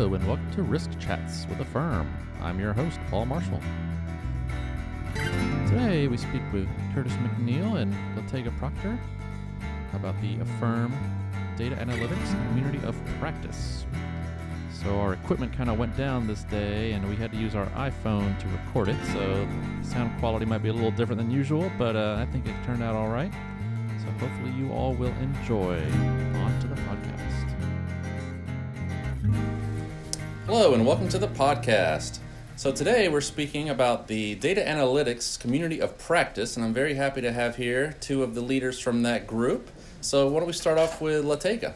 Hello, and welcome to Risk Chats with AFERM. I'm your host, Paul Marshall. Today we speak with Curtis McNeil and Latega Proctor about the AFERM Data Analytics Community of Practice. So, our equipment kind of went down this day, and we had to use our iPhone to record it, so sound quality might be a little different than usual, but uh, I think it turned out all right. So, hopefully, you all will enjoy. On to the podcast. Hello, and welcome to the podcast. So, today we're speaking about the data analytics community of practice, and I'm very happy to have here two of the leaders from that group. So, why don't we start off with Latega?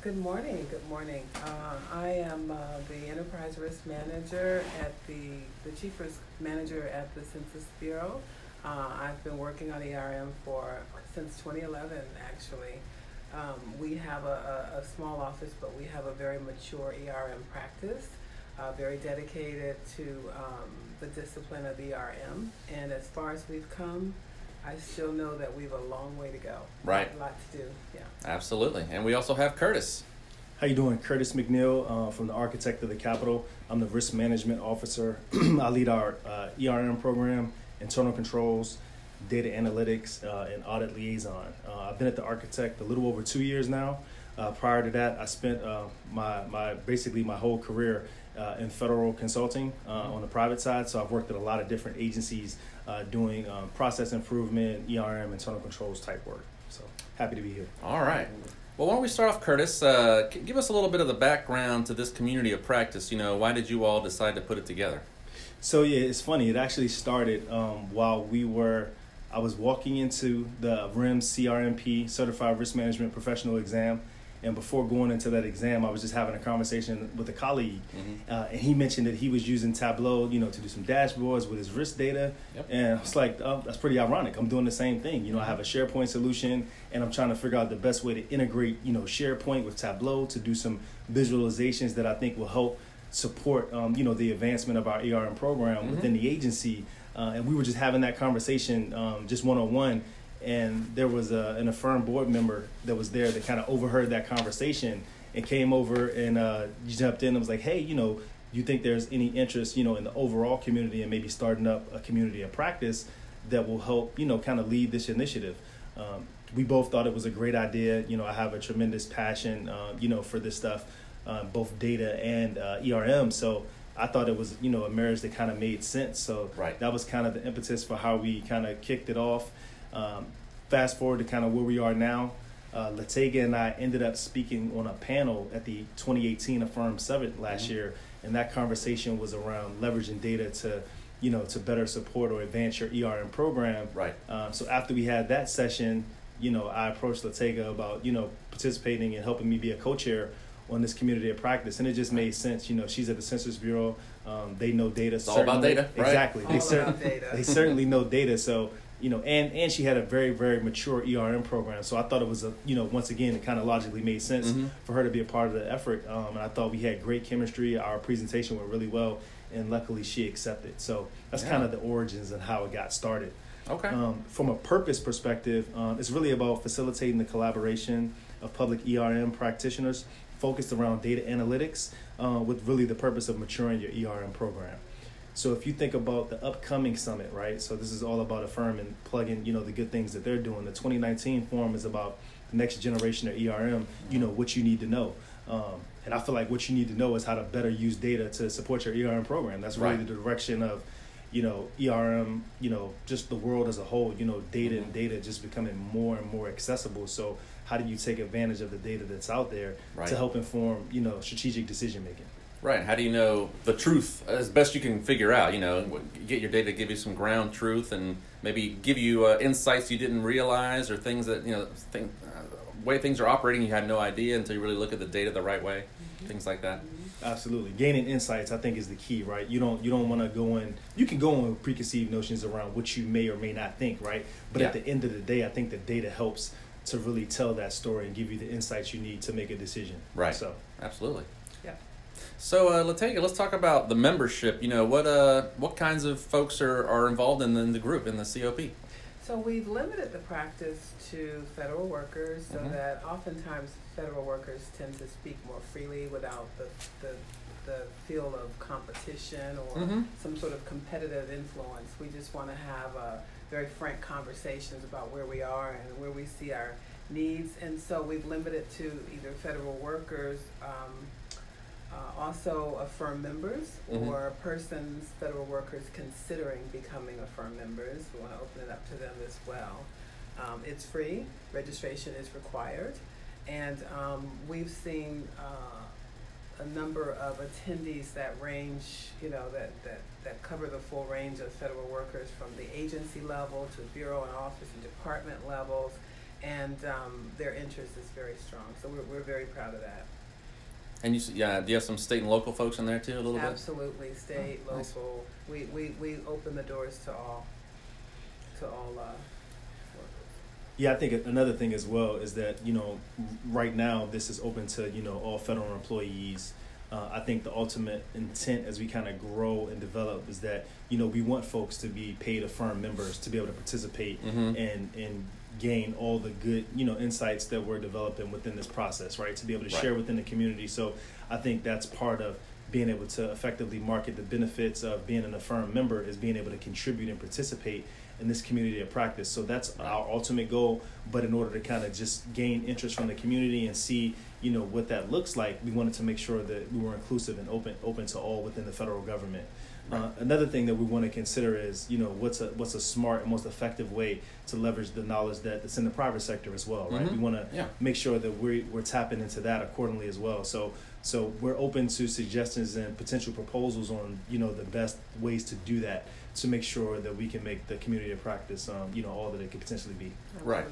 Good morning, good morning. Uh, I am uh, the Enterprise Risk Manager at the, the Chief Risk Manager at the Census Bureau. Uh, I've been working on ERM for, since 2011, actually. Um, we have a, a, a small office, but we have a very mature ERM practice, uh, very dedicated to um, the discipline of ERM. And as far as we've come, I still know that we have a long way to go. Right. A lot to do, yeah. Absolutely. And we also have Curtis. How you doing? Curtis McNeil uh, from the Architect of the Capitol. I'm the Risk Management Officer. I lead our uh, ERM program, internal controls, data analytics, uh, and audit liaison. Uh, I've been at the Architect a little over two years now. Uh, prior to that, I spent uh, my, my basically my whole career in federal consulting on the private side. So I've worked at a lot of different agencies doing um, process improvement, ERM, internal controls type work. So happy to be here. All right. Well, why don't we start off, Curtis? Uh, give us a little bit of the background to this community of practice. You know, why did you all decide to put it together? So yeah, it's funny. It actually started um, while we were. I was walking into the RIMS CRMP Certified Risk Management Professional Exam, and before going into that exam, I was just having a conversation with a colleague, mm-hmm. uh, and he mentioned that he was using Tableau, you know, to do some dashboards with his risk data. Yep. And I was like, oh, that's pretty ironic. I'm doing the same thing. You know, I have a SharePoint solution, and I'm trying to figure out the best way to integrate, you know, SharePoint with Tableau to do some visualizations that I think will help support, um, you know, the advancement of our ERM program mm-hmm. within the agency. Uh, and we were just having that conversation, um, just one on one and there was a, an AFERM board member that was there that kind of overheard that conversation and came over and uh, jumped in and was like, hey, you know, you think there's any interest, you know, in the overall community and maybe starting up a community of practice that will help, you know, kind of lead this initiative? Um, we both thought it was a great idea. You know, I have a tremendous passion, uh, you know, for this stuff, uh, both data and uh, ERM. So I thought it was, you know, a marriage that kind of made sense. So right. that was kind of the impetus for how we kind of kicked it off. Um, fast forward to kind of where we are now, uh, Latega and I ended up speaking on a panel at the 2018 AFERM Summit last mm-hmm. year, and that conversation was around leveraging data to, you know, to better support or advance your ERM program. Right. Um, so after we had that session, you know, I approached Latega about you know participating and helping me be a co-chair on this community of practice, and it just made sense. You know, she's at the Census Bureau. Um, they know data. It's all about data, right? Exactly. All they, cer- data. they certainly know data. So you know, and and she had a very very mature ERM program. So I thought it was a you know once again it kind of logically made sense mm-hmm. for her to be a part of the effort. Um, and I thought we had great chemistry. Our presentation went really well, and luckily she accepted. So that's yeah. kind of the origins and how it got started. Okay. Um, from a purpose perspective, um, it's really about facilitating the collaboration of public ERM practitioners focused around data analytics, uh, with really the purpose of maturing your ERM program. So if you think about the upcoming summit, right? So this is all about AFERM and plugging, you know, the good things that they're doing. The 2019 forum is about the next generation of ERM. You know what you need to know, um, and I feel like what you need to know is how to better use data to support your ERM program. That's really right. the direction of, you know, ERM. You know, just the world as a whole. You know, data mm-hmm. and data just becoming more and more accessible. So how do you take advantage of the data that's out there right. to help inform, you know, strategic decision making? Right. How do you know the truth as best you can figure out? You know, get your data to give you some ground truth and maybe give you uh, insights you didn't realize or things that, you know, think, uh, way things are operating you had no idea until you really look at the data the right way. Mm-hmm. Things like that. Absolutely. Gaining insights I think is the key, right? You don't you don't want to go in you can go in with preconceived notions around what you may or may not think, right? But yeah. at the end of the day, I think the data helps to really tell that story and give you the insights you need to make a decision. Right. So, absolutely. Yeah. So uh, Latega, let's talk about the membership. You know what uh what kinds of folks are, are involved in the, in the group in the COP. So we've limited the practice to federal workers so Mhm. that oftentimes federal workers tend to speak more freely without the, the, the feel of competition or Mhm. some sort of competitive influence. We just want to have uh, very frank conversations about where we are and where we see our needs. And so we've limited to either federal workers, um, uh, also uh, firm members Mhm. or persons, federal workers considering becoming a firm members. We want to open it up to them as well. Um, it's free, registration is required, and um, we've seen uh, a number of attendees that range, you know, that, that, that cover the full range of federal workers from the agency level to bureau and office and department levels, and um, their interest is very strong. So we're, we're very proud of that. And you, yeah, do you have some state and local folks in there too, a little bit? Absolutely, state, Oh, nice. local. We, we, we open the doors to all, to all uh. Yeah, I think another thing as well is that you know right now this is open to you know all federal employees. Uh, I think the ultimate intent as we kind of grow and develop is that you know we want folks to be paid AFERM members to be able to participate Mhm. and and gain all the good you know insights that we're developing within this process, right? To be able to Right. share within the community. So I think that's part of being able to effectively market the benefits of being an AFERM member is being able to contribute and participate in this community of practice. So that's our ultimate goal. But in order to kind of just gain interest from the community and see, you know, what that looks like, we wanted to make sure that we were inclusive and open open to all within the federal government. Uh, another thing that we want to consider is, you know, what's a what's a smart and most effective way to leverage the knowledge that that's in the private sector as well, right? Mhm. We want to Yeah. make sure that we're we're tapping into that accordingly as well. So so we're open to suggestions and potential proposals on you know the best ways to do that to make sure that we can make the community of practice um, you know all that it could potentially be. Right.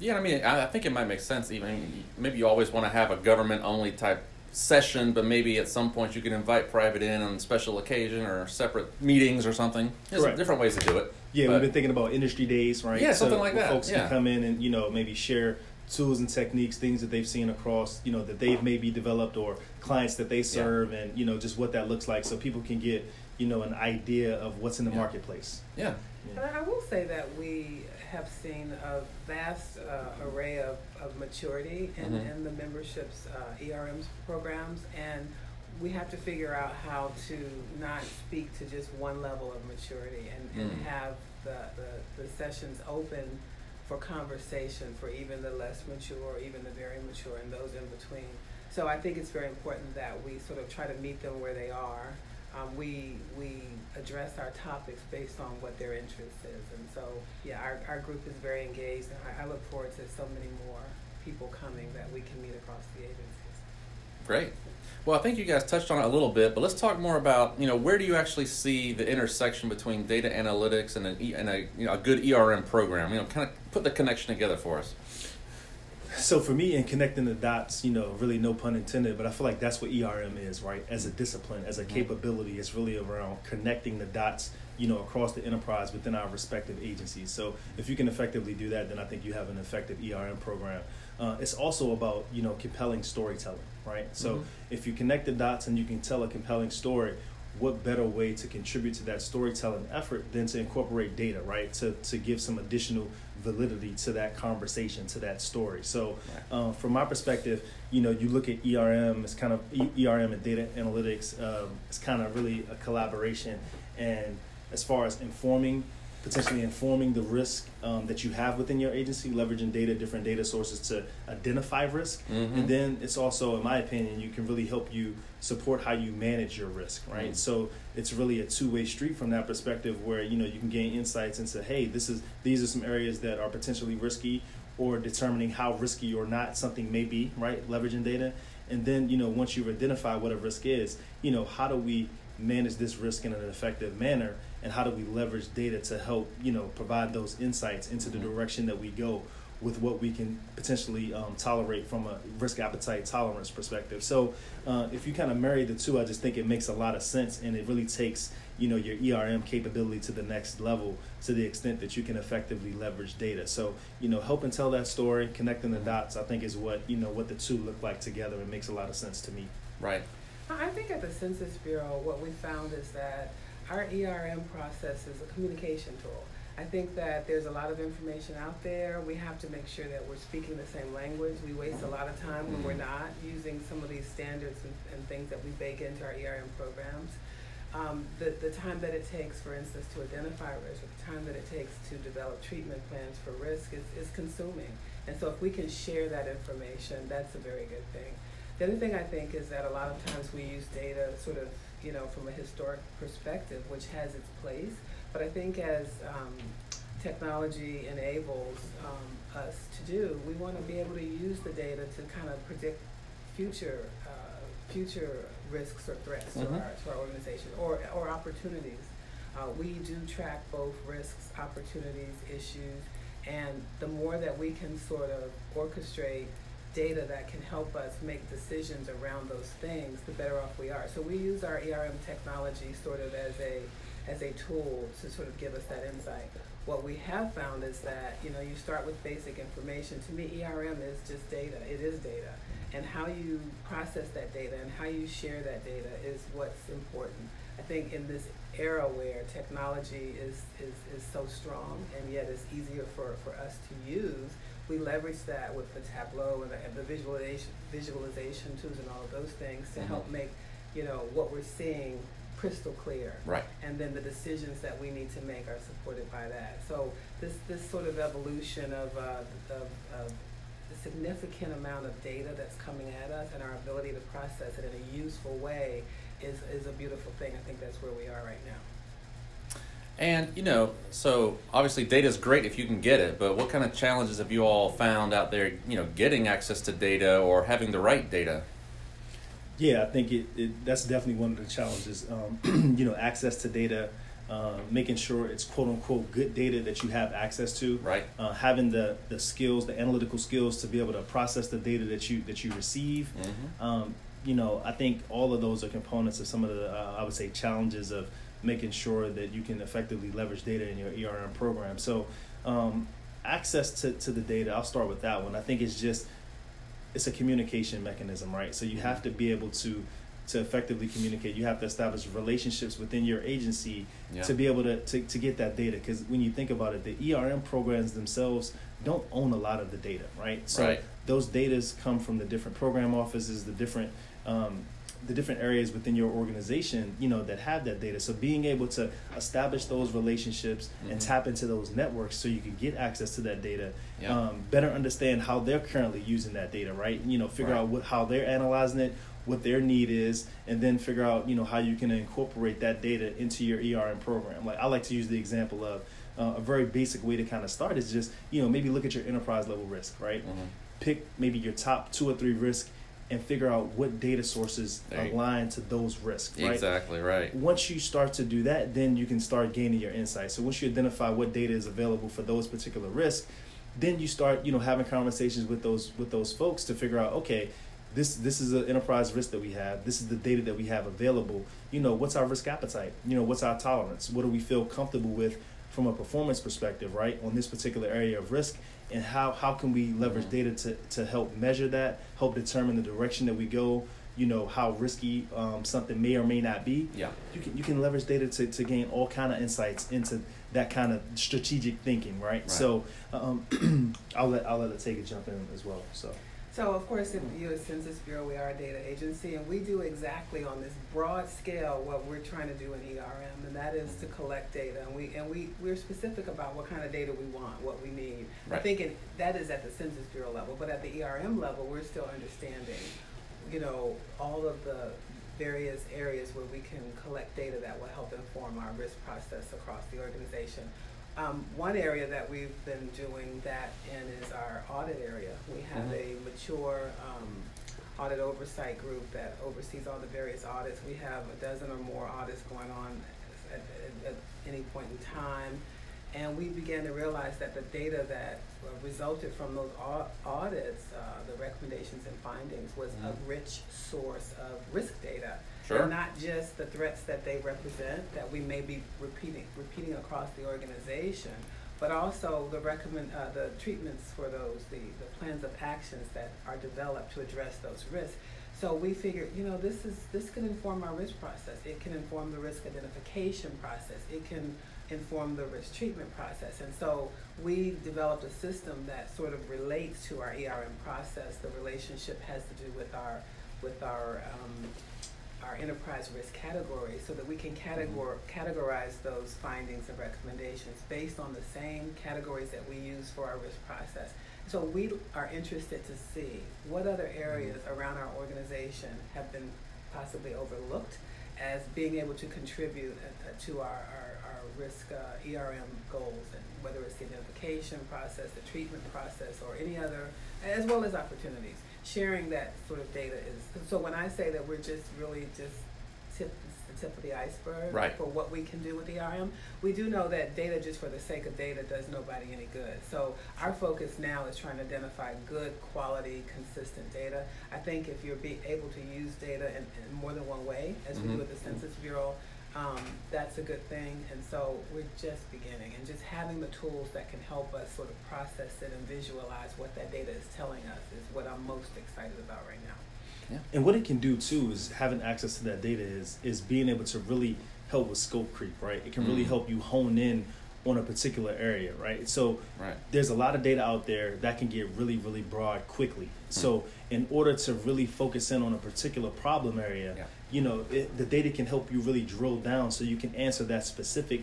Yeah, I mean, I, I think it might make sense. Even maybe you always want to have a government-only type session, but maybe at some point you can invite private in on special occasion or separate meetings or something. There's Correct. different ways to do it. Yeah, But- we've been thinking about industry days, right? Yeah, So something like that, Folks yeah. can come in and you know maybe share tools and techniques, things that they've seen across, you know, that they've maybe developed or clients that they serve, and you know just what that looks like, so people can get you know an idea of what's in the Yeah. marketplace. Yeah. And I will say that we have seen a vast uh, array of, of maturity in, Mhm. in the membership's uh, ERM's programs, and we have to figure out how to not speak to just one level of maturity and, and Mm. have the, the, the sessions open for conversation for even the less mature or even the very mature and those in between. So I think it's very important that we sort of try to meet them where they are. Um, we we address our topics based on what their interest is, and so yeah, our, our group is very engaged, and I, I look forward to so many more people coming that we can meet across the agencies. Great. Well, I think you guys touched on it a little bit, but let's talk more about you know where do you actually see the intersection between data analytics and a, and a you know a good ERM program? You know, kind of put the connection together for us. So for me, in connecting the dots, you know, really no pun intended, but I feel like that's what ERM is, right? As a discipline, as a Mhm. capability, it's really around connecting the dots, you know, across the enterprise within our respective agencies. So if you can effectively do that, then I think you have an effective ERM program. Uh, it's also about you know compelling storytelling, right? So Mhm. if you connect the dots and you can tell a compelling story, what better way to contribute to that storytelling effort than to incorporate data, right? To to give some additional validity to that conversation, to that story. So, uh, from my perspective, you know, you look at ERM, it's kind of ERM and data analytics. Um, it's kind of really a collaboration, and as far as informing, potentially informing the risk um, that you have within your agency, leveraging data, different data sources to identify risk, Mhm. and then it's also, in my opinion, you can really help you support how you manage your risk, right? Mm. So it's really a two-way street from that perspective, where you know you can gain insights into, hey, this is these are some areas that are potentially risky, or determining how risky or not something may be, right? Leveraging data, and then you know once you've identified what a risk is, you know how do we manage this risk in an effective manner, and how do we leverage data to help you know provide those insights into the Mhm. direction that we go with what we can potentially um, tolerate from a risk appetite tolerance perspective. So uh, if you kind of marry the two, I just think it makes a lot of sense, and it really takes you know your ERM capability to the next level to the extent that you can effectively leverage data. So you know helping tell that story, connecting the dots, I think is what you know what the two look like together. It makes a lot of sense to me. Right. I think at the Census Bureau, what we found is that our ERM process is a communication tool. I think that there's a lot of information out there. We have to make sure that we're speaking the same language. We waste a lot of time when we're not using some of these standards and, and things that we bake into our ERM programs. Um, the, the time that it takes, for instance, to identify risk, the time that it takes to develop treatment plans for risk is, is consuming. And so if we can share that information, that's a very good thing. The other thing I think is that a lot of times we use data sort of, you know, from a historic perspective, which has its place. But I think as um, technology enables um, us to do, we want to be able to use the data to kind of predict future uh, future risks or threats Mhm. to, our, to our organization or, or opportunities. Uh, we do track both risks, opportunities, issues, and the more that we can sort of orchestrate data that can help us make decisions around those things, the better off we are. So we use our ERM technology sort of as a as a tool to sort of give us that insight. What we have found is that you know you start with basic information. To me, ERM is just data. It is data, and how you process that data and how you share that data is what's important. I think in this era where technology is, is, is so strong and yet it's easier for, for us to use, we leverage that with the Tableau and the, and the visualization, visualization tools and all of those things to help Mhm. make, you know, what we're seeing crystal clear. Right. And then the decisions that we need to make are supported by that. So this, this sort of evolution of, uh, of, of the significant amount of data that's coming at us and our ability to process it in a useful way is, is a beautiful thing. I think that's where we are right now. And you know, so obviously data is great if you can get it, but what kind of challenges have you all found out there? You know, getting access to data or having the right data. Yeah, I think it, it that's definitely one of the challenges. Um, you know, access to data, uh, making sure it's quote unquote good data that you have access to. Right. Uh, having the the skills, the analytical skills to be able to process the data that you that you receive. Mm-hmm. Um, you know, I think all of those are components of some of the uh, I would say challenges of making sure that you can effectively leverage data in your ERM program. So, um, access to, to the data, I'll start with that one. I think it's just it's a communication mechanism, right? So you have to be able to to effectively communicate. You have to establish relationships within your agency Yeah. to be able to, to, to get that data. Because when you think about it, the ERM programs themselves don't own a lot of the data, right? So Right. those datas come from the different program offices, the different um, the different areas within your organization, you know, that have that data. So being able to establish those relationships and Mhm. tap into those networks so you can get access to that data, Yeah. um, better understand how they're currently using that data, right? You know, figure Right. out what, how they're analyzing it, what their need is, and then figure out, you know, how you can incorporate that data into your ERM program. Like I like to use the example of uh, a very basic way to kind of start is just, you know, maybe look at your enterprise level risk, right? Mhm. pick maybe your top two or three risks and figure out what data sources There align to those risks right? Exactly right. once you start to do that then you can start gaining your insights so once you identify what data is available for those particular risks then you start you know having conversations with those with those folks to figure out okay this this is an enterprise risk that we have. This is the data that we have available. You know what's our risk appetite? You know what's our tolerance? What do we feel comfortable with from a performance perspective right on this particular area of risk and how how can we leverage Mhm. data to to help measure that help determine the direction that we go you know how risky um, something may or may not be Yeah. you can you can leverage data to, to gain all kind of insights into that kind of strategic thinking, right? Right. So um, I'll let I'll let it take a jump in as well. So So of course, in the U.S. Census Bureau, we are a data agency, and we do exactly on this broad scale what we're trying to do in ERM, and that is to collect data. And we and we we're specific about what kind of data we want, what we need. I think it, that is at the Census Bureau level, but at the ERM level, we're still understanding, you know, all of the various areas where we can collect data that will help inform our risk process across the organization. Um, one area that we've been doing that in is our audit area. We have Mhm. a mature um, audit oversight group that oversees all the various audits. We have a dozen or more audits going on at, at, at any point in time. And we began to realize that the data that uh, resulted from those au- audits, uh, the recommendations and findings, was a Mhm. rich source of risk data. Sure. And not just the threats that they represent that we may be repeating repeating across the organization, but also the recommend uh, the treatments for those, the, the plans of actions that are developed to address those risks. So we figured, you know, this is this can inform our risk process. It can inform the risk identification process. It can inform the risk treatment process. And so we developed a system that sort of relates to our ERM process. The relationship has to do with our with our um, our enterprise risk category so that we can categor- categorize those findings and recommendations based on the same categories that we use for our risk process. So we are interested to see what other areas around our organization have been possibly overlooked as being able to contribute uh, uh, to our, our risk uh, ERM goals, and whether it's the identification process, the treatment process, or any other, as well as opportunities. Sharing that sort of data is so. When I say that we're just really just tip the tip of the iceberg Right. for what we can do with ERM, we do know that data just for the sake of data does nobody any good. So our focus now is trying to identify good quality, consistent data. I think if you're be able to use data in, in more than one way, as we Mhm. do with the Census Bureau, um, that's a good thing. And so we're just beginning, and just having the tools that can help us sort of process it and visualize what that data is telling us is what I'm most excited about right now. Yeah. And what it can do too is having access to that data is is being able to really help with scope creep, right? It can really Mm. help you hone in on a particular area, right? So Right. there's a lot of data out there that can get really, really broad quickly. So in order to really focus in on a particular problem area, Yeah. you know, it, the data can help you really drill down so you can answer that specific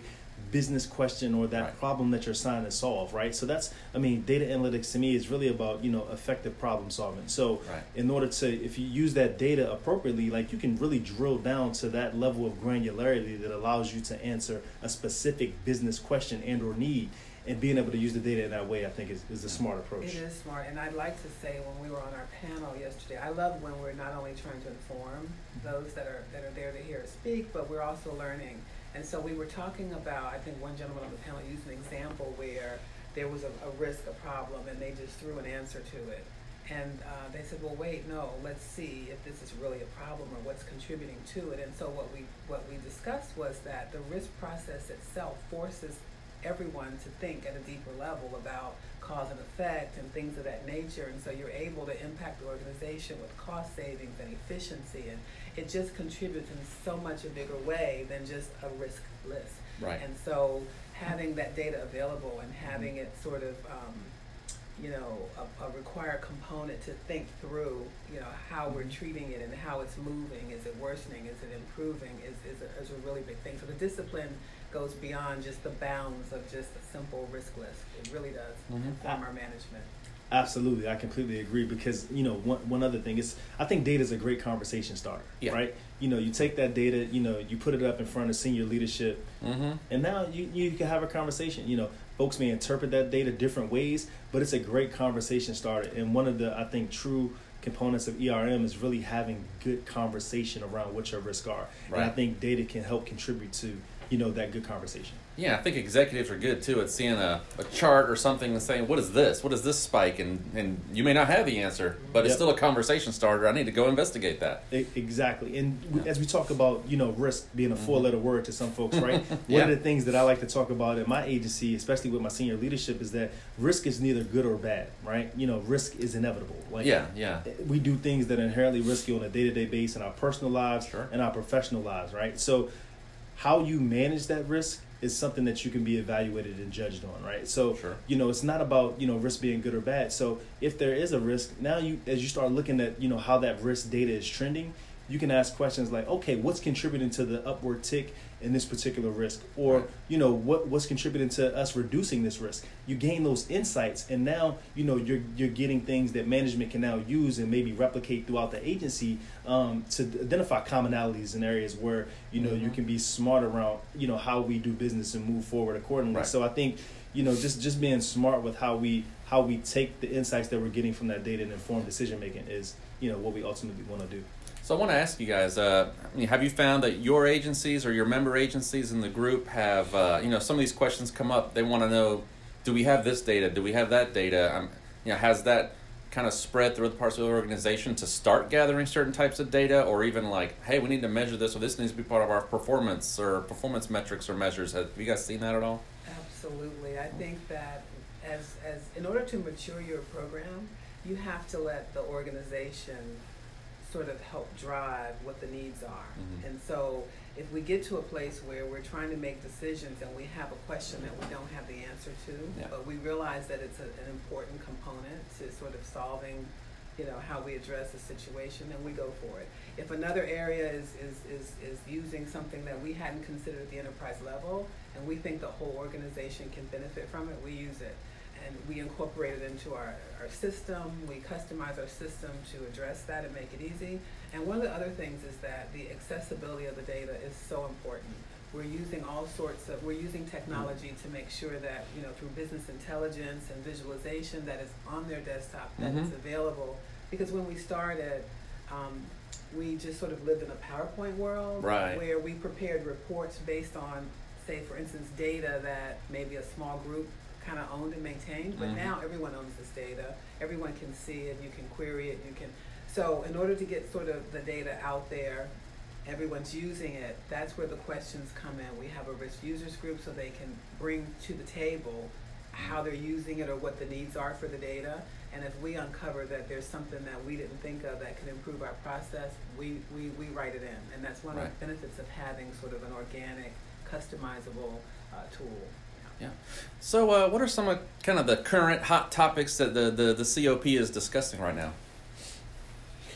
business question or that Right. problem that you're trying to solve, right? So that's, I mean, data analytics to me is really about, you know, effective problem solving. So Right. in order to, if you use that data appropriately, like you can really drill down to that level of granularity that allows you to answer a specific business question and or need. And being able to use the data in that way, I think, is, is the smart approach. It is smart, and I'd like to say when we were on our panel yesterday, I love when we're not only trying to inform mm-hmm. those that are that are there to hear us speak, but we're also learning. And so we were talking about, I think one gentleman on the panel used an example where there was a, a risk, a problem, and they just threw an answer to it. And uh, they said, well, wait, no, let's see if this is really a problem or what's contributing to it. And so what we what we discussed was that the risk process itself forces everyone to think at a deeper level about cause and effect and things of that nature. And so you're able to impact the organization with cost savings and efficiency. And it just contributes in so much a bigger way than just a risk list. Right. And so having that data available and having it sort of, um, you know, a, a required component to think through, you know, how we're treating it and how it's moving. Is it worsening? Is it improving? Is, is, a, is a really big thing. So the discipline goes beyond just the bounds of just a simple risk list. It really does Mhm. inform our management. Absolutely, I completely agree because you know one one other thing is I think data is a great conversation starter, Yeah. right? You know, you take that data, you know, you put it up in front of senior leadership, Mm-hmm. and now you you can have a conversation. You know, folks may interpret that data different ways, but it's a great conversation starter. And one of the I think true components of ERM is really having good conversation around what your risks are, and I think data can help contribute to you know that good conversation. Yeah, I think executives are good too at seeing a, a chart or something and saying, "What is this? What is this spike?" And and you may not have the answer, but it's still a conversation starter. I need to go investigate that. Exactly, and we, as we talk about, you know, risk being a Mhm. four-letter word to some folks, right? yeah. One of the things that I like to talk about in my agency, especially with my senior leadership, is that risk is neither good or bad, right? You know, risk is inevitable. Like, yeah, yeah, we do things that are inherently risky on a day-to-day basis in our personal lives Sure. and our professional lives, right? So, how you manage that risk is something that you can be evaluated and judged on, right? So, Sure. you know, it's not about you know risk being good or bad. So, if there is a risk, now you as you start looking at you know how that risk data is trending, you can ask questions like, okay, what's contributing to the upward tick in this particular risk, or you know what what's contributing to us reducing this risk. You gain those insights, and now you know you're you're getting things that management can now use and maybe replicate throughout the agency um, to identify commonalities in areas where you know you Mhm. can be smart around you know how we do business and move forward accordingly. Right. So I think you know just just being smart with how we how we take the insights that we're getting from that data and inform decision making is you know what we ultimately want to do. So I want to ask you guys: uh, Have you found that your agencies or your member agencies in the group have, uh, you know, some of these questions come up? They want to know: Do we have this data? Do we have that data? Um, you know, has that kind of spread through the parts of the organization to start gathering certain types of data, or even like, hey, we need to measure this, or this needs to be part of our performance or performance metrics or measures? Have you guys seen that at all? Absolutely. I think that as, as in order to mature your program, you have to let the organization sort of help drive what the needs are. Mhm. And so if we get to a place where we're trying to make decisions and we have a question that we don't have the answer to, Yeah. but we realize that it's a, an important component to sort of solving, you know, how we address the situation, then we go for it. If another area is, is, is, is using something that we hadn't considered at the enterprise level, and we think the whole organization can benefit from it, we use it. And we incorporate it into our, our system, we customize our system to address that and make it easy. And one of the other things is that the accessibility of the data is so important. We're using all sorts of, we're using technology to make sure that, you know, through business intelligence and visualization that is on their desktop, that it's Mhm. available. Because when we started, um, we just sort of lived in a PowerPoint world Right. where we prepared reports based on, say, for instance, data that maybe a small group kind of owned and maintained. But Mhm. now everyone owns this data. Everyone can see it. You can query it. You can. So in order to get sort of the data out there, everyone's using it. That's where the questions come in. We have a risk users group so they can bring to the table how they're using it or what the needs are for the data. And if we uncover that there's something that we didn't think of that can improve our process, we, we, we write it in. And that's one of the benefits of having sort of an organic, customizable uh, tool. Yeah. So, uh, what are some of kind of the current hot topics that the, the, the COP is discussing right now?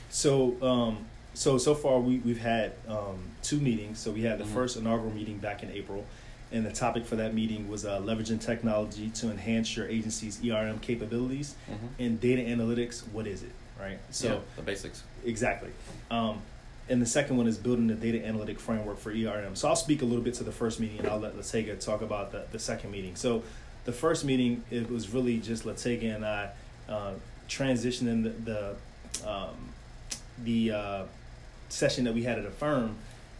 So, um, so so far we we've had um, two meetings. So we had the Mhm. first inaugural meeting back in April, and the topic for that meeting was uh, leveraging technology to enhance your agency's ERM capabilities Mm-hmm. and data analytics. What is it, right? So the basics. exactly. Um, and the second one is building the data analytic framework for ERM. So I'll speak a little bit to the first meeting, and I'll let Latega talk about the, the second meeting. So the first meeting, it was really just Latega and I uh, transitioning the the, um, the uh, session that we had at a firm,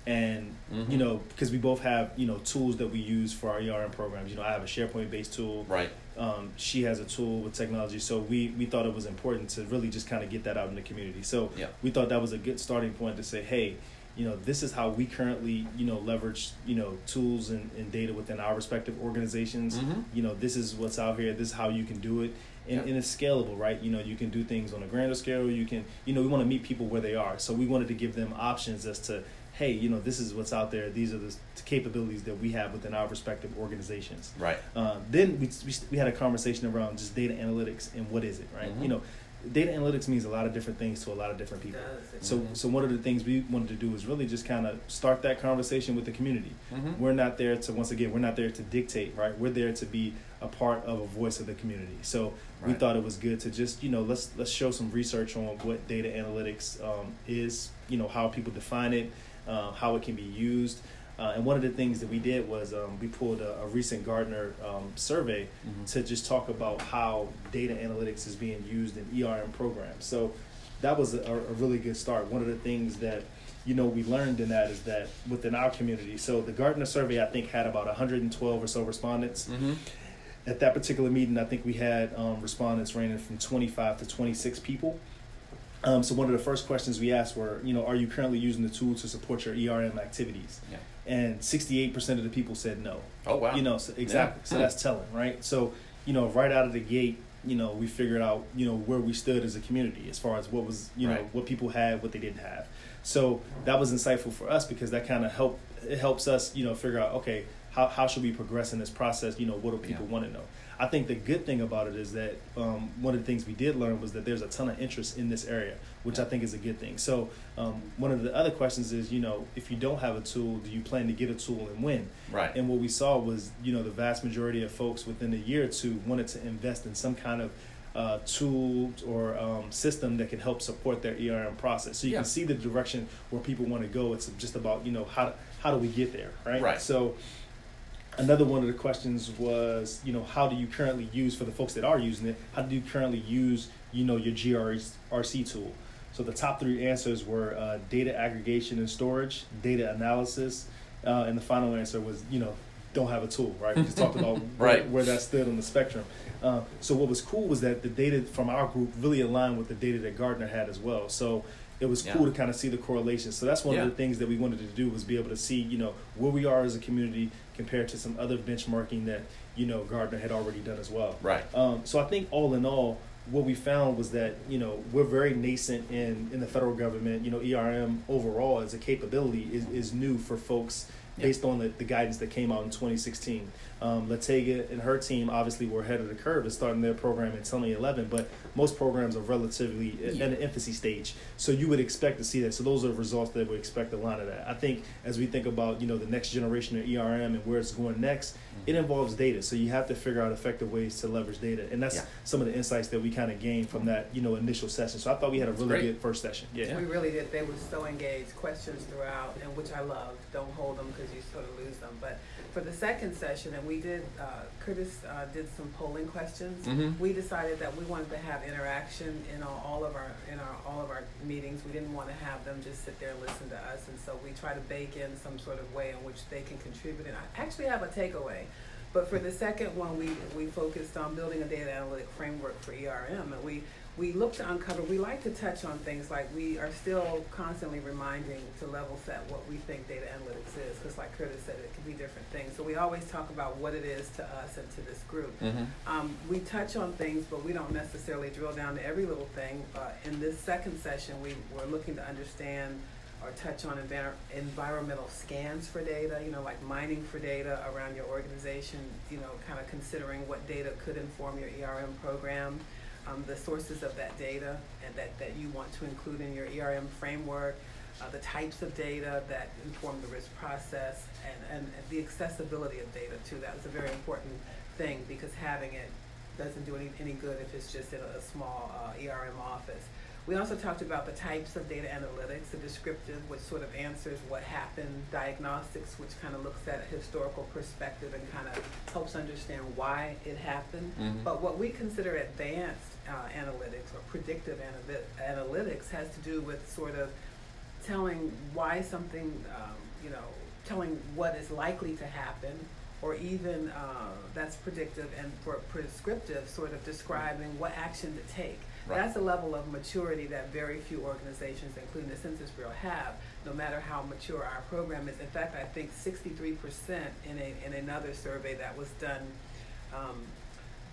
and Mhm. you know because we both have you know tools that we use for our ERM programs. You know, I have a SharePoint based tool Right. Um, she has a tool with technology. So we, we thought it was important to really just kind of get that out in the community. So Yeah. we thought that was a good starting point to say, hey, you know, this is how we currently, you know, leverage, you know, tools and, and data within our respective organizations. Mhm. You know, this is what's out here. This is how you can do it. And, Yeah. and it's scalable, right? You know, you can do things on a grander scale. You can, you know, we want to meet people where they are. So we wanted to give them options as to, hey, you know, this is what's out there. These are the capabilities that we have within our respective organizations. Right. Uh, then we, we, we had a conversation around just data analytics and what is it, right? Mhm. You know, data analytics means a lot of different things to a lot of different people. does. So, Mhm. so one of the things we wanted to do was really just kind of start that conversation with the community. Mm-hmm. We're not there to once again, we're not there to dictate, right? We're there to be a part of a voice of the community. So we thought it was good to just you know let's let's show some research on what data analytics um, is, you know how people define it, uh, how it can be used. Uh, and one of the things that we did was um, we pulled a, a recent Gartner um, survey Mhm. to just talk about how data analytics is being used in ERM programs. So that was a, a really good start. One of the things that you know we learned in that is that within our community. So the Gartner survey I think had about 112 or so respondents. Mm-hmm. At that particular meeting, I think we had um, respondents ranging from 25 to 26 people. Um, so one of the first questions we asked were, you know, are you currently using the tool to support your ERM activities? Yeah. And 68% of the people said no. Oh wow. You know, so exactly. Yeah. So that's telling, right? So, you know, right out of the gate, you know, we figured out, you know, where we stood as a community as far as what was, you know, what people had, what they didn't have. So that was insightful for us because that kind of help it helps us, you know, figure out, okay, how, how should we progress in this process? You know, what do people Yeah. want to know? I think the good thing about it is that um, one of the things we did learn was that there's a ton of interest in this area, which I think is a good thing. So um, one of the other questions is, you know, if you don't have a tool, do you plan to get a tool and when? right. And what we saw was, you know, the vast majority of folks within a year or two wanted to invest in some kind of uh, tool or um, system that can help support their ERM process. So you Yeah. can see the direction where people want to go. It's just about, you know, how how do we get there, right? Right. So another one of the questions was, you know, how do you currently use for the folks that are using it? How do you currently use, you know, your GRC tool? So the top three answers were uh, data aggregation and storage, data analysis, uh, and the final answer was, you know, don't have a tool, right? We just talked about Right. where, where that stood on the spectrum. Uh, so what was cool was that the data from our group really aligned with the data that Gartner had as well. So it was cool Yeah. to kind of see the correlation. So that's one Yeah. of the things that we wanted to do was be able to see, you know, where we are as a community compared to some other benchmarking that you know Gartner had already done as well. Right. Um, so I think all in all, what we found was that you know we're very nascent in in the federal government. You know, ERM overall as a capability is, is new for folks based on the, the guidance that came out in 2016. Um, Latega and her team obviously were ahead of the curve in starting their program in 2011, but most programs are relatively in Yeah. an infancy stage. So you would expect to see that. So those are the results that we expect a lot of that. I think as we think about you know the next generation of ERM and where it's going next, it involves data. So you have to figure out effective ways to leverage data, and that's Yeah. some of the insights that we kind of gained from that you know initial session. So I thought we had a really good first session. Yeah. Yeah. We really did. They were so engaged, questions throughout, and which I loved. Don't hold them because you sort of lose them. But for the second session, and we did, uh, Curtis uh, did some polling questions. Mhm. We decided that we wanted to have interaction in all, all of our in our all of our meetings. We didn't want to have them just sit there and listen to us, and so we try to bake in some sort of way in which they can contribute. And I actually have a takeaway. But for the second one, we, we focused on building a data analytic framework for ERM, and we, we look to uncover, we like to touch on things like we are still constantly reminding to level set what we think data analytics is, because like Curtis said, it can be different things. So we always talk about what it is to us and to this group. Mhm. Um, we touch on things, but we don't necessarily drill down to every little thing. Uh, in this second session, we were looking to understand or touch on envir- environmental scans for data, you know, like mining for data around your organization, you know, kind of considering what data could inform your ERM program, um, the sources of that data and that, that you want to include in your ERM framework, uh, the types of data that inform the risk process, and, and the accessibility of data too. That was a very important thing because having it doesn't do any, any good if it's just in a, a small uh, ERM office. We also talked about the types of data analytics, the descriptive, which sort of answers what happened, diagnostics, which kind of looks at a historical perspective and kind of helps understand why it happened. Mhm. But what we consider advanced uh, analytics or predictive analy- analytics has to do with sort of telling why something, um, you know, telling what is likely to happen, or even uh, that's predictive and for prescriptive, sort of describing what action to take. Right. That's a level of maturity that very few organizations, including the Census Bureau, have, no matter how mature our program is. In fact, I think 63% in, a, in another survey that was done um,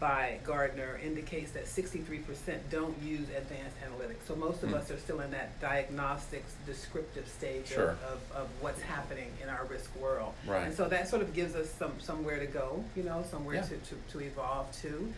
by Gartner indicates that 63% don't use advanced analytics. So most of Hmm. us are still in that diagnostics descriptive stage Sure. of, of, of what's happening in our risk world. Right. And so that sort of gives us some somewhere to go, you know, somewhere Yeah. to, to, to evolve to.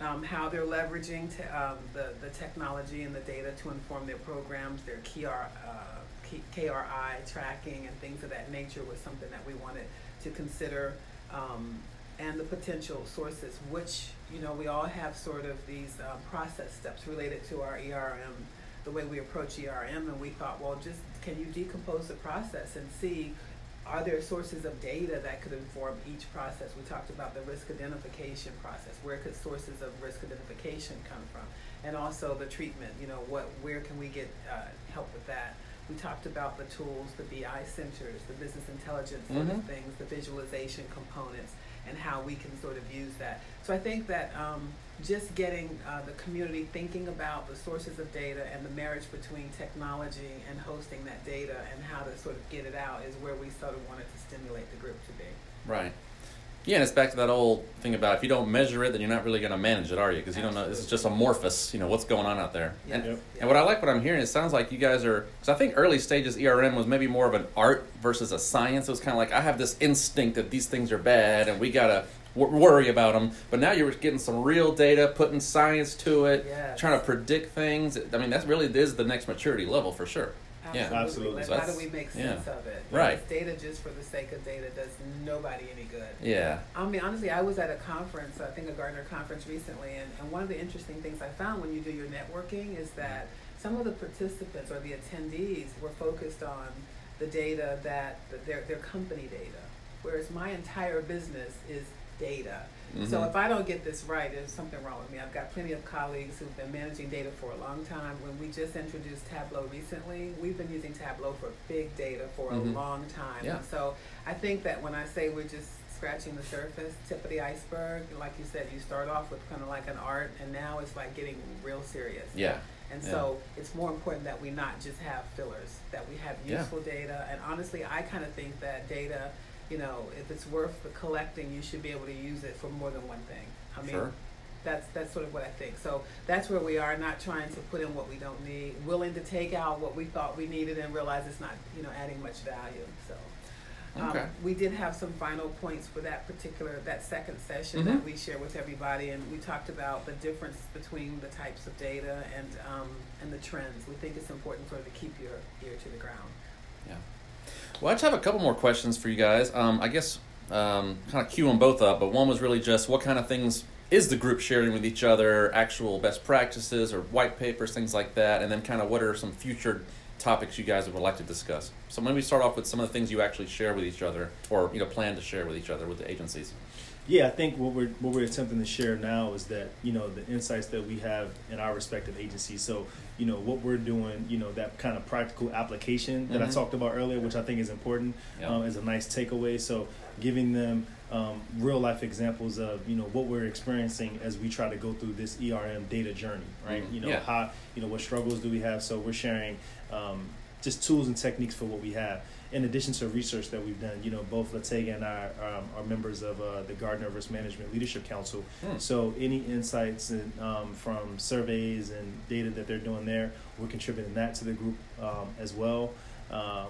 Um, how they're leveraging um, the, the technology and the data to inform their programs, their KR, uh, KRI tracking and things of that nature was something that we wanted to consider. Um, and the potential sources, which, you know, we all have sort of these um, process steps related to our ERM, the way we approach ERM, and we thought, well, just can you decompose the process and see are there sources of data that could inform each process? We talked about the risk identification process. Where could sources of risk identification come from? And also the treatment, you know, what, where can we get uh, help with that? We talked about the tools, the BI centers, the business intelligence sort Mhm. of things, the visualization components, and how we can sort of use that. So I think that um, just getting uh, the community thinking about the sources of data and the marriage between technology and hosting that data and how to sort of get it out is where we sort of wanted to stimulate the group to be. Right. Yeah, and it's back to that old thing about if you don't measure it, then you're not really going to manage it, are you? Because you don't know. This is just amorphous. You know what's going on out there. And, Yep. and what I like, what I'm hearing, it sounds like you guys are. Because I think early stages ERM was maybe more of an art versus a science. It was kind of like I have this instinct that these things are bad, and we gotta w- worry about them. But now you're getting some real data, putting science to it, Yes. trying to predict things. I mean, that really this is the next maturity level for sure. Yeah. Absolutely. Like, how do we make yeah. sense of it? Right. Because Data just for the sake of data does nobody any good. Yeah. I mean, honestly, I was at a conference, I think a Gartner conference recently, and, and one of the interesting things I found when you do your networking is that some of the participants or the attendees were focused on the data that, that their, their company data, whereas my entire business is data. So Mhm. if I don't get this right, there's something wrong with me. I've got plenty of colleagues who've been managing data for a long time. When we just introduced Tableau recently, we've been using Tableau for big data for Mhm. a long time. Yeah. So I think that when I say we're just scratching the surface, tip of the iceberg, like you said, you start off with kind of like an art, and now it's like getting real serious. Yeah. And Yeah. so it's more important that we not just have fillers, that we have Yeah. useful data. And honestly, I kind of think that data, you know, if it's worth the collecting, you should be able to use it for more than one thing. I mean, Sure. That's that's sort of what I think. So that's where we are, not trying to put in what we don't need, willing to take out what we thought we needed and realize it's not, you know, adding much value. So um, Okay. we did have some final points for that particular that second session Mhm. that we shared with everybody, and we talked about the difference between the types of data and um, and the trends. We think it's important sort of to keep your ear to the ground. Yeah. Well, I just have a couple more questions for you guys. Um, I guess um, kind of cue them both up, but one was really just what kind of things is the group sharing with each other, actual best practices or white papers, things like that, and then kind of what are some future topics you guys would like to discuss. So maybe start off with some of the things you actually share with each other, or you know plan to share with each other with the agencies. Yeah, I think what we're what we're attempting to share now is that you know the insights that we have in our respective agencies. So you know what we're doing, you know that kind of practical application that I Mhm. talked about earlier, which I think is important, Yeah. um, is a nice takeaway. So giving them um, real life examples of you know what we're experiencing as we try to go through this ERM data journey, right? Mhm. You know Yeah. how you know what struggles do we have? So we're sharing um, just tools and techniques for what we have in addition to research that we've done, you know, both Latega and I um, are members of uh, the Gartner Risk Management Leadership Council. Hmm. So any insights and, um, from surveys and data that they're doing there, we're contributing that to the group um, as well. Um,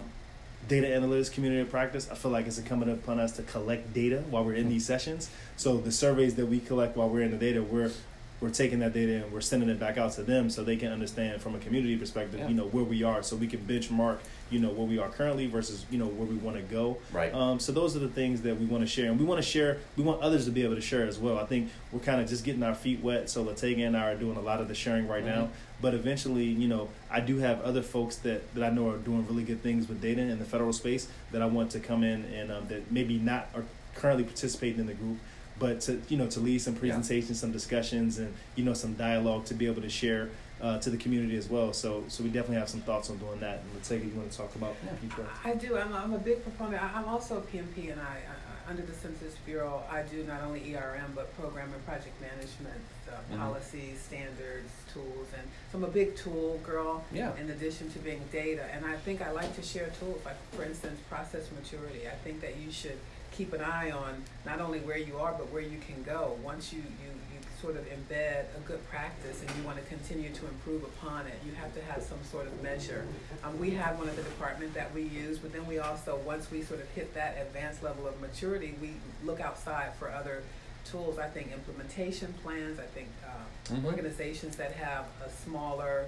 data analytics community of practice, I feel like it's incumbent upon us to collect data while we're in these sessions. So the surveys that we collect while we're in the data, we're we're taking that data and we're sending it back out to them so they can understand from a community perspective, Yeah. you know, where we are, so we can benchmark, you know, where we are currently versus, you know, where we want to go. Right. Um, so those are the things that we want to share, and we want to share. We want others to be able to share as well. I think we're kind of just getting our feet wet. So Latega and I are doing a lot of the sharing right now. Mhm. But eventually, you know, I do have other folks that, that I know are doing really good things with data in the federal space that I want to come in and um, that maybe not are currently participating in the group, but to you know to lead some presentations, some discussions, and you know some dialogue to be able to share uh, to the community as well. So so we definitely have some thoughts on doing that. And Latega, you want to talk about Yeah. I do. I'm, I'm a big proponent. I, I'm also a PMP, and I, I under the Census Bureau, I do not only ERM but program and project management, uh, Mhm. policies, standards, tools, and so I'm a big tool girl. Yeah. In addition to being data, and I think I like to share tools, like for instance, process maturity. I think that you should keep an eye on not only where you are but where you can go. Once you you, you sort of embed a good practice and you want to continue to improve upon it, you have to have some sort of measure. Um, we have one of the department that we use, but then we also, once we sort of hit that advanced level of maturity, we look outside for other tools. I think implementation plans. I think uh, Mhm. organizations that have a smaller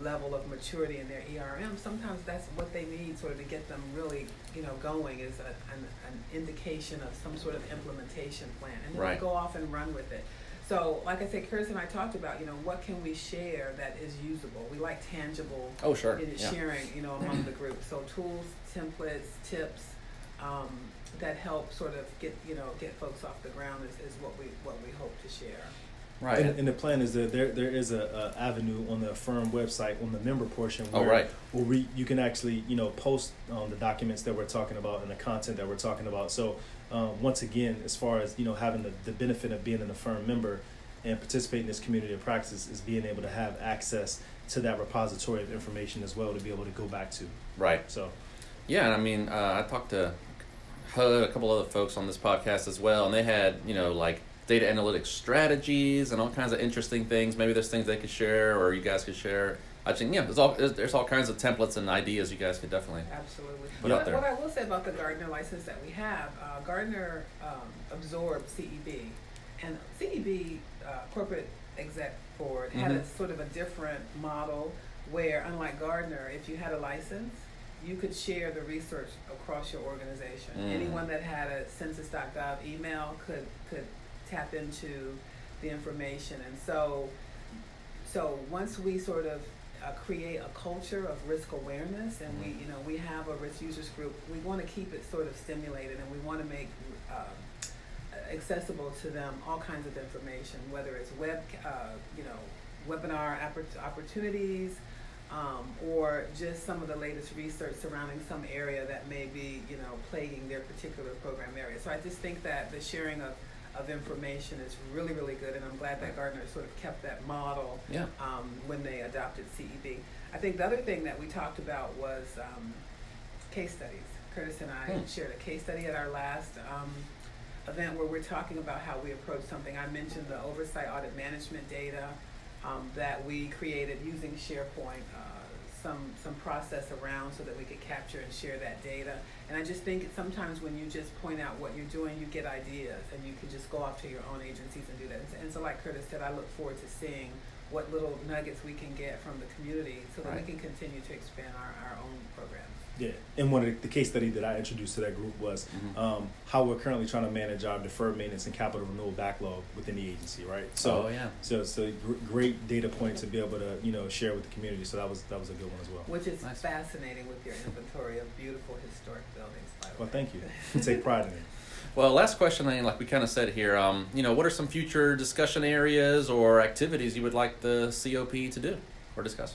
level of maturity in their ERM, sometimes that's what they need sort of to get them really, you know, going is a, an, an indication of some sort of implementation plan. And then Right. we go off and run with it. So, like I said, Chris and I talked about, you know, what can we share that is usable? We like tangible Oh, sure. it is Yeah. sharing, you know, among the group. So tools, templates, tips um, that help sort of get, you know, get folks off the ground is, is what we what we hope to share. Right. And, and the plan is that there there is a, a avenue on the firm website on the member portion Oh, where, right. where we you can actually you know post um, the documents that we're talking about and the content that we're talking about. So um, once again, as far as you know, having the, the benefit of being an AFERM member and participating in this community of practice is being able to have access to that repository of information as well to be able to go back to. Right. So Yeah, and I mean, uh, I talked to a couple other folks on this podcast as well, and they had, you know, like data analytics strategies and all kinds of interesting things. Maybe there's things they could share or you guys could share. I think, yeah, there's all there's, there's all kinds of templates and ideas you guys could definitely. Absolutely. Put what, out there. what I will say about the Gartner license that we have, uh, Gartner um, absorbed CEB, and CEB uh, corporate exec board had a Mhm. sort of a different model where, unlike Gartner, if you had a license, you could share the research across your organization. Mm. Anyone that had a census.gov email could could tap into the information, and so so once we sort of uh, create a culture of risk awareness, and we, you know, we have a risk users group, we want to keep it sort of stimulated, and we want to make um, accessible to them all kinds of information, whether it's web, uh, you know, webinar opportunities, um, or just some of the latest research surrounding some area that may be, you know, plaguing their particular program area. So I just think that the sharing of, of information is really, really good, and I'm glad that Gartner sort of kept that model Yeah. um, when they adopted CEB. I think the other thing that we talked about was um, case studies. Curtis and I Hmm. shared a case study at our last um, event where we're talking about how we approach something. I mentioned the oversight audit management data um, that we created using SharePoint. Uh, some some process around so that we could capture and share that data. And I just think sometimes when you just point out what you're doing, you get ideas, and you can just go off to your own agencies and do that. And so, like Curtis said, I look forward to seeing what little nuggets we can get from the community so that Right. we can continue to expand our, our own programs. Yeah, and one of the, the case study that I introduced to that group was Mhm. um, how we're currently trying to manage our deferred maintenance and capital renewal backlog within the agency, right? So, oh yeah. so it's a great data point to be able to you know share with the community. So that was that was a good one as well. Which is Nice. fascinating with your inventory of beautiful historic buildings, by the Well, way. thank you. We take pride in it. Well, last question, I mean, like we kind of said here, um, you know, what are some future discussion areas or activities you would like the COP to do or discuss?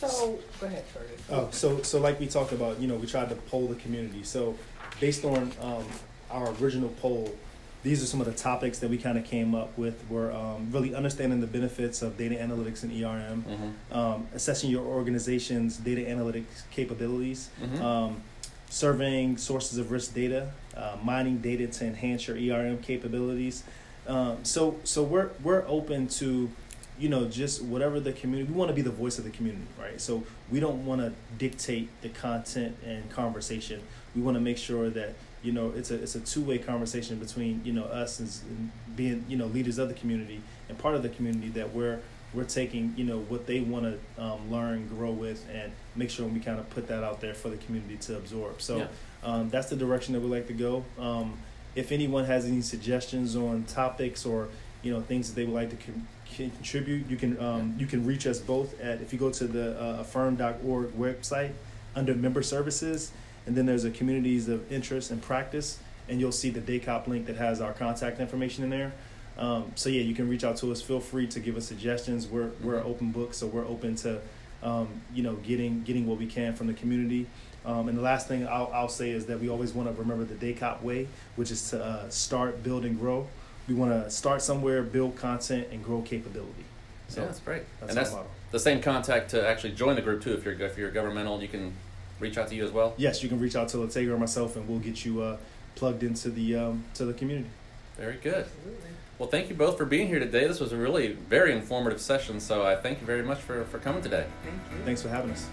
So, go ahead, Curtis. Oh, so so like we talked about, you know, we tried to poll the community. So based on um, our original poll, these are some of the topics that we kind of came up with. Were um, really understanding the benefits of data analytics and ERM, Mm-hmm. um, assessing your organization's data analytics capabilities, Mhm. um, surveying sources of risk data, uh, mining data to enhance your ERM capabilities. Um, so so we're we're open to, you know, just whatever the community. We want to be the voice of the community, right? So we don't want to dictate the content and conversation. We want to make sure that you know it's a it's a two way conversation between you know us as and being you know leaders of the community and part of the community that we're we're taking you know what they want to um, learn, grow with, and make sure we kind of put that out there for the community to absorb. So Yeah. um, that's the direction that we like to go. Um, if anyone has any suggestions on topics or you know things that they would like to con- can contribute, you can um, you can reach us both at if you go to the uh, aferm.org website under member services, and then there's a communities of interest and practice, and you'll see the DACOP link that has our contact information in there. Um, so yeah, you can reach out to us. Feel free to give us suggestions. We're we're Mhm. open book, so we're open to um, you know getting getting what we can from the community. Um, and the last thing I'll, I'll say is that we always want to remember the DACOP way, which is to uh, start, build, and grow. We want to start somewhere, build content, and grow capability. So yeah, that's great. that's and that's model. the same contact to actually join the group too. If you're if you're governmental, you can reach out to you as well. Yes, you can reach out to Lataga or myself, and we'll get you uh, plugged into the um, to the community. Very good. Absolutely. Well, thank you both for being here today. This was a really very informative session. So I thank you very much for, for coming today. Thank you. Thanks for having us.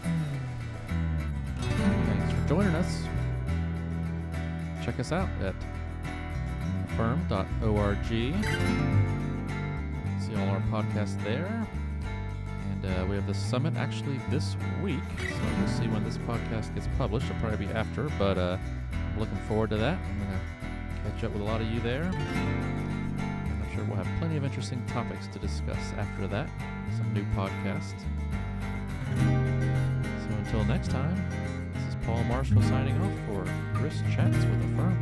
Thanks for joining us. Check us out at firm.org. See all our podcasts there. And uh, we have the summit actually this week. So we'll see when this podcast gets published. It'll probably be after, but uh, I'm looking forward to that. I'm going to catch up with a lot of you there. And I'm sure we'll have plenty of interesting topics to discuss after that. Some new podcasts. So until next time, this is Paul Marshall signing off for Risk Chats with AFERM.